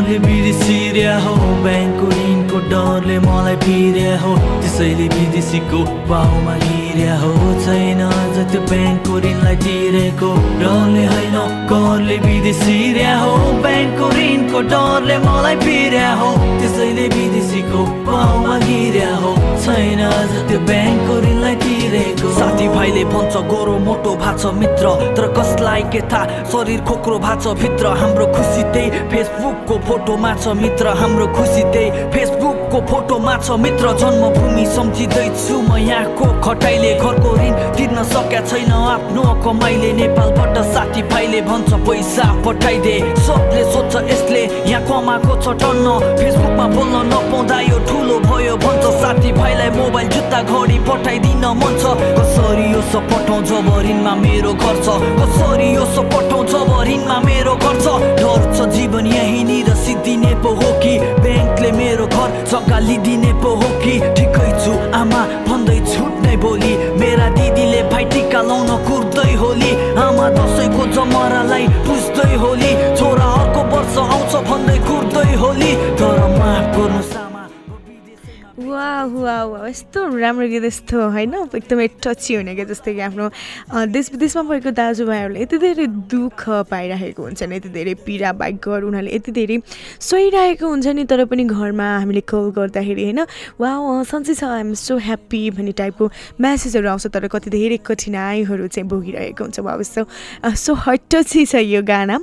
करले बिर्सिर्या हो। ब्याङ्कको ऋणको डरले मलाई पिर्या हो। त्यसैले विदेशीको पाउमा गिर्या हो। छैन। अझ त्यो ब्याङ्कको ऋणलाई तिरेको डरले होइन करले विदेशिर्या हो। ब्याङ्कको ऋणको डरले मलाई पिर्या हो। त्यसैले विदेशीको पाउमा गिर्या हो। छैन अझ त्यो ब्याङ्कको ऋणलाई तिरेको। साथीभाइले भन्छ गोरो मोटो भाछ मित्र तर कसलाई के थाहा? शरीर खोक्रो भाछ भित्र। हाम्रो खुसी त्यही फेसबुकको फोटोमा छ मित्र हाम्रो खुसी त्यही फेसबुकको फोटोमा छ मित्र जन्मभूमि सम्झिँदैछु म यहाँको खटाइले घरको ऋण तिर्न सकेका छैन आफ्नो कमाइले नेपालबाट साथीभाइले भन्छ पैसा पठाइदे। सबले सोध्छ यसले यहाँ कमाएको छ टन्न? फेसबुकमा बोल्न नपाउँदा यो ठुलो भयो भन्छ साथीभाइलाई मोबाइल जुत्ता घडी पठाइदिन मन छ। कसरी यो सब पठाउँ जब ऋणमा मेरो घर छ कसरी यो सब पठाउँ जब ऋणमा मेरो घर छ डर छ जीवन यहीँनिर सिद्धिने पो हो कि ब्याङ्कले मेरो घर जग्गा लिदिने पो हो कि ठिकै छु। आमा भन्दै छुट्नै बोली मेरा दिदीले भाइ टिका लाउन कुर्दै होली। आमा दसैँको जमरालाई पुस्दै होली छोरा अर्को वर्ष आउँछ भन्दै कुर्दै होली। तर माफ गर्नु वा वा वा यस्तो राम्रो गीत यस्तो होइन? एकदमै टची हुने क्या जस्तै कि आफ्नो देश विदेशमा भएको दाजुभाइहरूले यति धेरै दुःख पाइरहेको हुन्छ नि यति धेरै पीडा घर उनीहरूले यति धेरै सहिरहेको हुन्छ नि तर पनि घरमा हामीले कल गर्दाखेरि होइन? वा सन्चै छ आइएम सो ह्याप्पी भन्ने टाइपको म्यासेजहरू आउँछ तर कति धेरै कठिनाइहरू चाहिँ भोगिरहेको हुन्छ। वा यस्तो सो हट्टची छ यो गाना।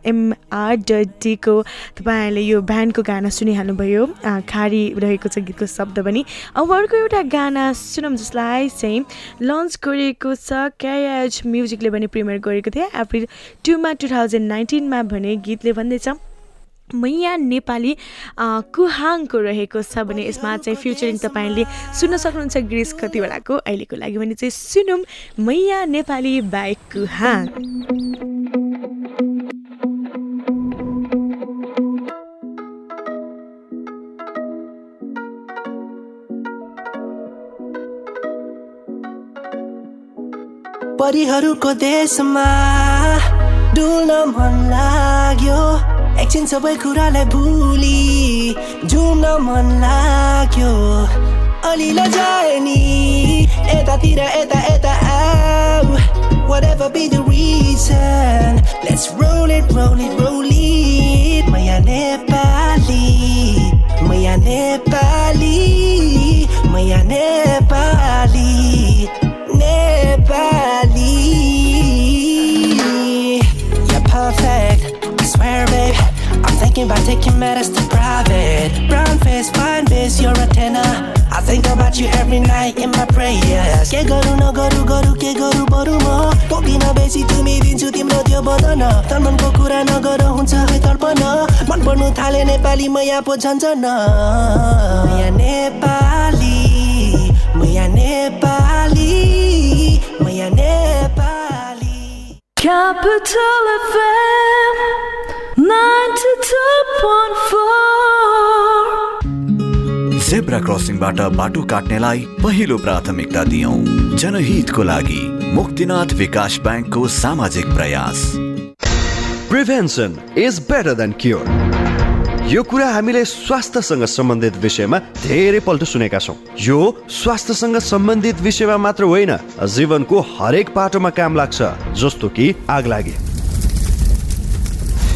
एमआर डीको तपाईँहरूले यो ब्यान्डको गाना सुनिहाल्नुभयो। खारी रहेको छ गीतको शब्द पनि। अब अर्को एउटा गाना सुनौँ जसलाई चाहिँ लन्च गरिएको छ क्याएच म्युजिकले पनि प्रिमियर गरेको थियो। अप्रिल टुमा टु थाउजन्ड नाइन्टिनमा भने गीतले भन्दैछ मैया नेपाली कुहाङको रहेको छ भने यसमा चाहिँ फ्युचरिङ तपाईँले सुन्न सक्नुहुन्छ ग्रिस कतिवटाको अहिलेको लागि। भने चाहिँ सुनौँ मैया नेपाली बाइक कुहाङ। परिहरूको देशमा डुल्न मन लाग्यो एकछिन सबै कुरालाई भुली जुम्न मन लाग्यो अलिलो जाए नि यतातिर यता यता आऊ Whatever be the reason Let's roll it, roll it, roll Nepali Nepali thinking about taking matters to private Brown face, fine face, you're a tenor I think about you every night in my prayers के गरौँ नगरौँ गरौँ के गरौँ बरु म पोकिन बेसी तिमी दिन्छु तिम्रो त्यो बदन तर मनको कुरा नगर हुन्छ है तर्पण मन पर्नु थाले नेपाली मैया पो झन्छ न मैया नेपाली मैया नेपाली मैया नेपाली Capital FM 92.4 जेब्रा क्रसिङबाट बाटो काट्नेलाई पहिलो प्राथमिकता दियौं। जनहितको लागि मुक्तिनाथ विकास ब्याङ्कको सामाजिक प्रयास। Prevention is better than cure यो कुरा हामीले स्वास्थ्यसँग सम्बन्धित विषयमा धेरै पल्ट सुनेका छौँ। यो स्वास्थ्यसँग सम्बन्धित विषयमा मात्र होइन जीवनको हरेक पाटोमा काम लाग्छ जस्तो कि आग लागे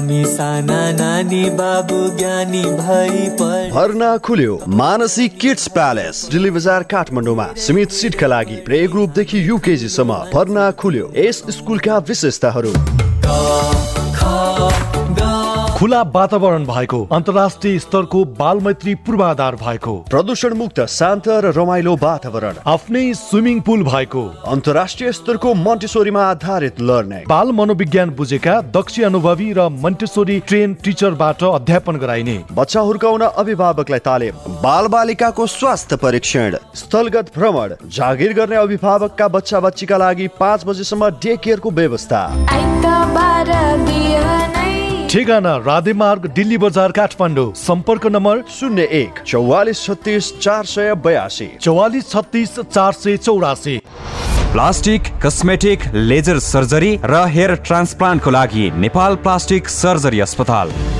हामी साना नानी बाबु ज्ञानी भई भर्ना खुल्यो। मानसी किड्स प्यालेस दिल्ली बजार काठमाडौँमा। सीमित सिटका लागि प्ले ग्रुपदेखि युकेजीसम्म भर्ना खुल्यो। यस स्कुलका विशेषताहरू। खुला वातावरण भएको अन्तर्राष्ट्रिय स्तरको बाल मैत्री पूर्वाधार भएको। प्रदूषण मुक्त शान्त र रमाइलो वातावरण। आफ्नै स्विमिङ पुल भएको। अन्तर्राष्ट्रिय स्तरको मन्टेसोरीमा आधारित लर्निङ। बाल मनोविज्ञान बुझेका दक्ष अनुभवी र मन्टेसोरी ट्रेन टिचरबाट अध्यापन गराइने। बच्चा हुर्काउन अभिभावकलाई तालिम। बाल बालिकाको स्वास्थ्य परीक्षण। स्थलगत भ्रमण। जागिर गर्ने अभिभावकका बच्चा बच्चीका लागि पाँच बजेसम्म डे केयरको व्यवस्था। ठेगाना राधेमार्ग दिल्ली बजार काठमाडौँ। सम्पर्क नम्बर शून्य एक। चौवालिस छत्तिस चार सय बयासी। चौवालिस छत्तिस चार सय चौरासी। प्लास्टिक कस्मेटिक लेजर सर्जरी र हेयर ट्रान्सप्लान्टको लागि नेपाल प्लास्टिक सर्जरी अस्पताल।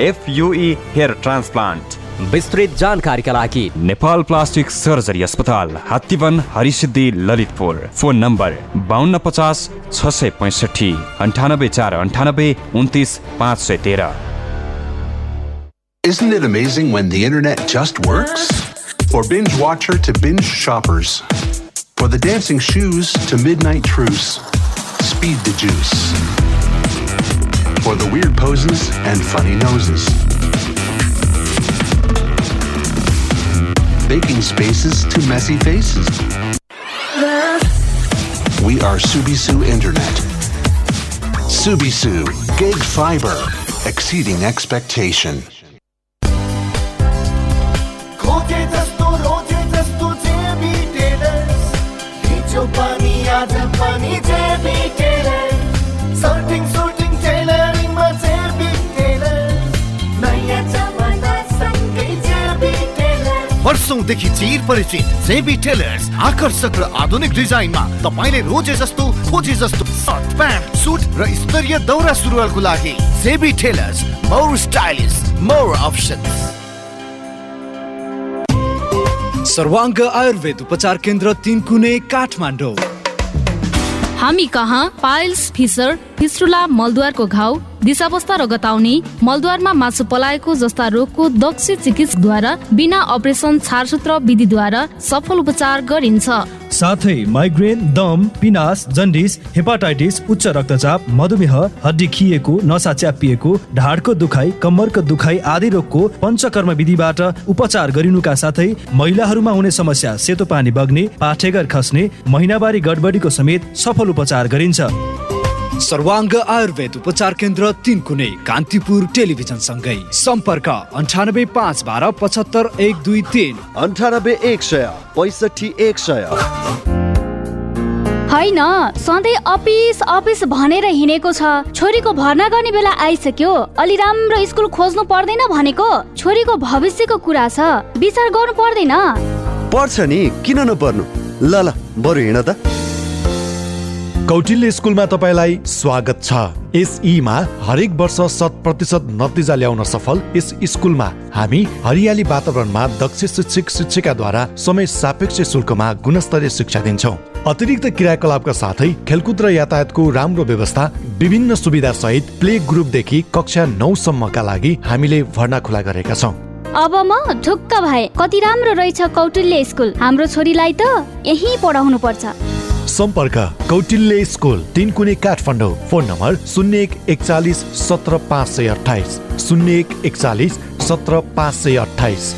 एफयुई हेयर ट्रान्सप्लान्ट विस्तृत जानकारीका लागि नेपाल प्लास्टिक सर्जरी अस्पताल हात्तीवन हरिसिद्धि ललितपुर फोन नम्बर बाहन्न पचास छ सय पैँसठी अन्ठानब्बे चार अन्ठानब्बे उन्तिस पाँच सय तेह्र Isn't it amazing when the internet just works? For binge watcher to binge shoppers. For the dancing shoes to midnight truce. Speed the juice. for the weird poses and funny noses. Baking spaces to messy faces. We are Subisu Internet. Subisu, gig fiber, exceeding expectation. वर्षौंदेखि चिर परिचित JB tailors आकर्षक र आधुनिक डिजाइनमा तपाईँले रोजे जस्तो खोजे जस्तो सर्ट प्यान्ट सुट र स्तरीय दौरा सुरुवालको लागि JB tailors more stylish more options Sarbanga Ayurveda उपचार केन्द्र तिन कुने काठमाडौँ। हामी कहाँ? पाइल्स फिसर फिस्टुला मलद्वारको घाउ दिशावस्था र गताउने मलद्वारमा मासु पलाएको जस्ता रोगको दक्ष चिकित्सकद्वारा बिना अपरेसन छारसूत्र विधिद्वारा सफल उपचार गरिन्छ। साथै माइग्रेन दम पिनास जन्डिस हेपाटाइटिस उच्च रक्तचाप मधुमेह हड्डी खिएको नसा च्यापिएको ढाडको दुखाइ कम्मरको दुखाइ आदि रोगको पञ्चकर्म विधिबाट उपचार गरिनुका साथै महिलाहरूमा हुने समस्या सेतो पानी बग्ने पाठेघर खस्ने महिनावारी गडबडीको समेत सफल उपचार गरिन्छ। सर्वाङ्ग आयुर्वेद उपचार केन्द्र तिन कुनै कान्तिपुर टेलिभिजन सँगै सम्पर्क अन्ठानब्बे पाँच बाह्र पचहत्तर एक दुई तिन। अन्ठानब्बे एक सय पैँसठी एक सय। होइन सधैँ अफिस अफिस भनेर हिँडेको छ। छोरीको भर्ना गर्ने बेला आइसक्यो। अलि राम्रो स्कुल खोज्नु पर्दैन भनेको। छोरीको भविष्यको कुरा छ। विचार गर्नु पर्दैन। पर्छ नि किन नपर्नु? ल ल बरु हिँड त। कौटिल्य स्कुलमा तपाईँलाई स्वागत छ। यस ईमा हरेक वर्ष शत प्रतिशत नतिजा ल्याउन सफल यस स्कुलमा हामी हरियाली वातावरणमा दक्ष शिक्षक शिक्षिकाद्वारा समय सापेक्ष शुल्कमा गुणस्तरीय शिक्षा दिन्छौँ। अतिरिक्त क्रियाकलापका साथै खेलकुद र यातायातको राम्रो व्यवस्था विभिन्न सुविधा सहित प्ले ग्रुपदेखि कक्षा नौसम्मका लागि हामीले भर्ना खुला गरेका छौँ। अब म ढुक्क भए कति राम्रो रहेछ कौटिल्य स्कुल। हाम्रो छोरीलाई त यही पढाउनु पर्छ सम्पर्क कौटिल्य स्कुल तिन कुने काठमाडौँ। फोन नम्बर शून्य एक एकचालिस सत्र पाँच सय अठाइस शून्य एक एकचालिस सत्र पाँच सय अठाइस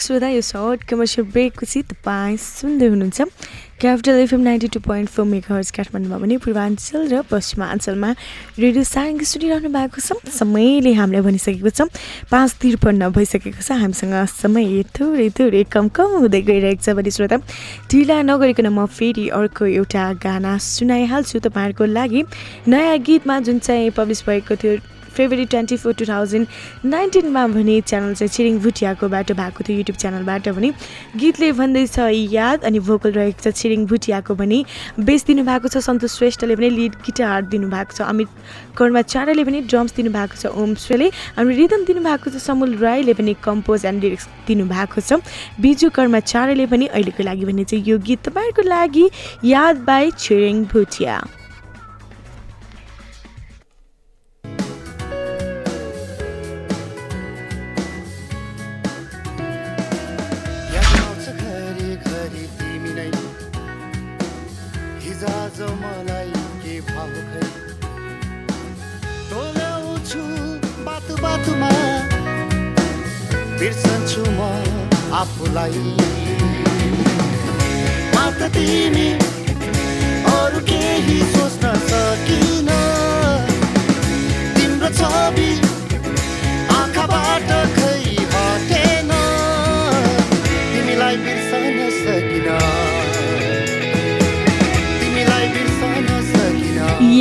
श्रोता यो सर्ट कमर्सियल ब्रेकपछि तपाईँ सुन्दै हुनुहुन्छ capital FM ninety two point four megahertz काठमाडौँमा पनि पूर्वाञ्चल र पश्चिमाञ्चलमा रेडियो सारङ्गी सुनिरहनु भएको छ समयले हामीलाई भनिसकेको छ पाँच त्रिपन्न भइसकेको छ हामीसँग समय थोरै थोरै कम कम हुँदै गइरहेको छ भने श्रोता ढिला नगरिकन म फेरि अर्को एउटा गाना सुनाइहाल्छु तपाईँहरूको लागि नयाँ गीतमा जुन चाहिँ पब्लिस भएको थियो February twenty four two thousand नाइन्टिनमा भने च्यानल चाहिँ छिरिङ भुटियाकोबाट भएको थियो युट्युब च्यानलबाट भने गीतले भन्दैछ याद अनि भोकल रहेको छ छिरिङ भुटियाको भने बेस दिनुभएको छ सन्तोष श्रेष्ठले पनि लिड गिटार दिनुभएको छ अमित कर्माचार्यले पनि ड्रम्स दिनुभएको छ ओम श्रेले अनि रिदम दिनुभएको छ समुल राईले पनि कम्पोज एन्ड लिरिक्स दिनुभएको छ बिजु कर्माचार्यले पनि अहिलेको लागि भने चाहिँ यो गीत तपाईँहरूको लागि याद बाई छिरिङ भुटिया। मलाई के भयो खै? टोल्याउँछु बाटो बाटोमा बिर्सन्छु म आफूलाई। मात्र तिमी अरू केही सोच्न सकिन। तिम्रो छवि आँखाबाट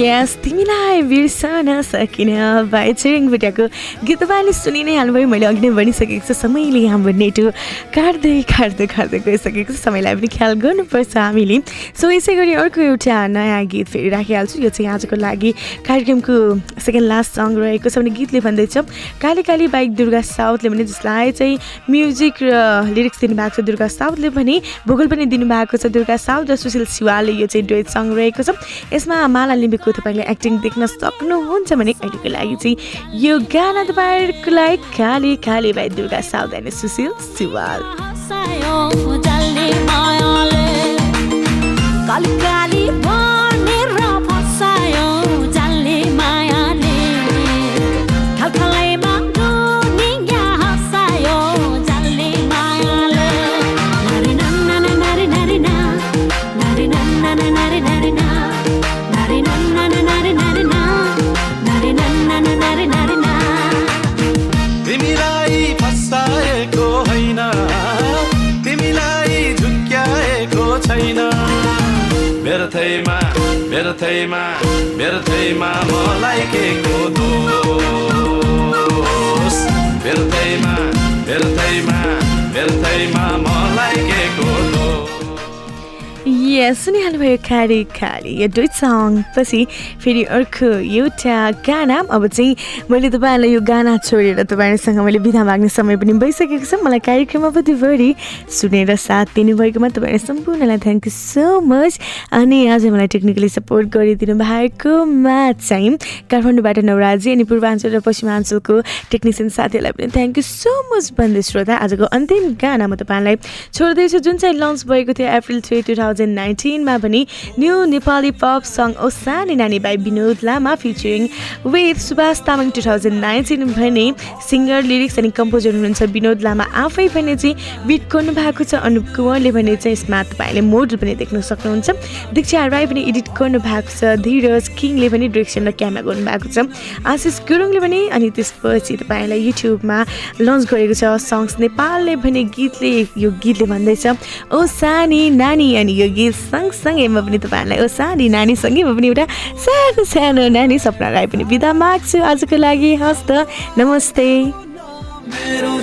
सकिन यस तिमीलाई बिर्सन सकिन भाइ छिरिङ भुटियाको गीत तपाईँले सुनि नै हाल्नुभयो मैले अघि नै भनिसकेको छु समयले हाम्रो नेटो काट्दै काट्दै काट्दै गइसकेको छ समयलाई पनि ख्याल गर्नुपर्छ हामीले। सो यसै गरी अर्को एउटा नयाँ गीत फेरि राखिहाल्छु यो चाहिँ आजको लागि कार्यक्रमको सेकेन्ड लास्ट सङ रहेको छ भने गीतले भन्दैछ काली काली बाइक दुर्गा साउथले भने जसलाई चाहिँ म्युजिक र लिरिक्स दिनुभएको छ दुर्गा साउथले भने भोगल पनि दिनुभएको छ दुर्गा साउथ र सुशील शिवालले यो चाहिँ डुएट सङ रहेको छ। यसमा माला लिम्बीको तपाईँले एक्टिङ देख्न सक्नुहुन्छ भने अहिलेको लागि चाहिँ यो गाना तपाईँहरूको लागि काली काली बाई दुर्गा अनि सुशील शिवाल व्यर्थैमा व्यर्थैमा मलाई के को दोष? व्यर्थैमा व्यर्थैमा व्यर्थैमा मलाई यहाँ सुनिहाल्नुभयो खाली खाली यो दुई सङ पछि फेरि अर्को एउटा गाना। अब चाहिँ मैले तपाईँहरूलाई यो गाना छोडेर तपाईँहरूसँग मैले बिदा माग्ने समय पनि भइसकेको छ। मलाई कार्यक्रममा प्रतिभरि सुनेर साथ दिनुभएकोमा तपाईँहरू सम्पूर्णलाई थ्याङ्क यू सो मच अनि आज मलाई टेक्निकली सपोर्ट गरिदिनु भएकोमा चाहिँ काठमाडौँबाट नवराजी अनि पूर्वाञ्चल र पश्चिमाञ्चलको टेक्निसियन साथीहरूलाई पनि थ्याङ्क यू सो मच भन्दै श्रोता। आजको अन्तिम गाना म तपाईँलाई छोड्दैछु। जुन चाहिँ लन्च भएको थियो अप्रिल थ्री टु थाउजन्ड नाइन्टिनमा पनि न्यू नेपाली पप सङ ओ सानी नानी by Binod Lama featuring with Subhash Tamang two thousand nineteen भने सिङ्गर लिरिक्स अनि कम्पोजर हुनुहुन्छ विनोद लामा आफै भने चाहिँ बिट गर्नु भएको छ अनुप कुँवरले भने चाहिँ यसमा तपाईँले मोडल पनि देख्न सक्नुहुन्छ। दीक्षा राई पनि एडिट गर्नु भएको छ। धीरज किङले पनि डिरेक्सन र क्यामेरा गर्नुभएको छ। आशिष गुरुङले पनि अनि त्यसपछि तपाईँलाई युट्युबमा लन्च गरेको छ सङ्ग्स नेपालले भने गीतले यो गीतले भन्दैछ। ओ सानी नानी अनि यो गीत सँगसँगै म पनि तपाईँहरूलाई ओ सानी नानीसँगै म पनि एउटा सानो सानो नानी सपनालाई पनि बिदा माग्छु आजको लागि हस् त नमस्ते। मेरो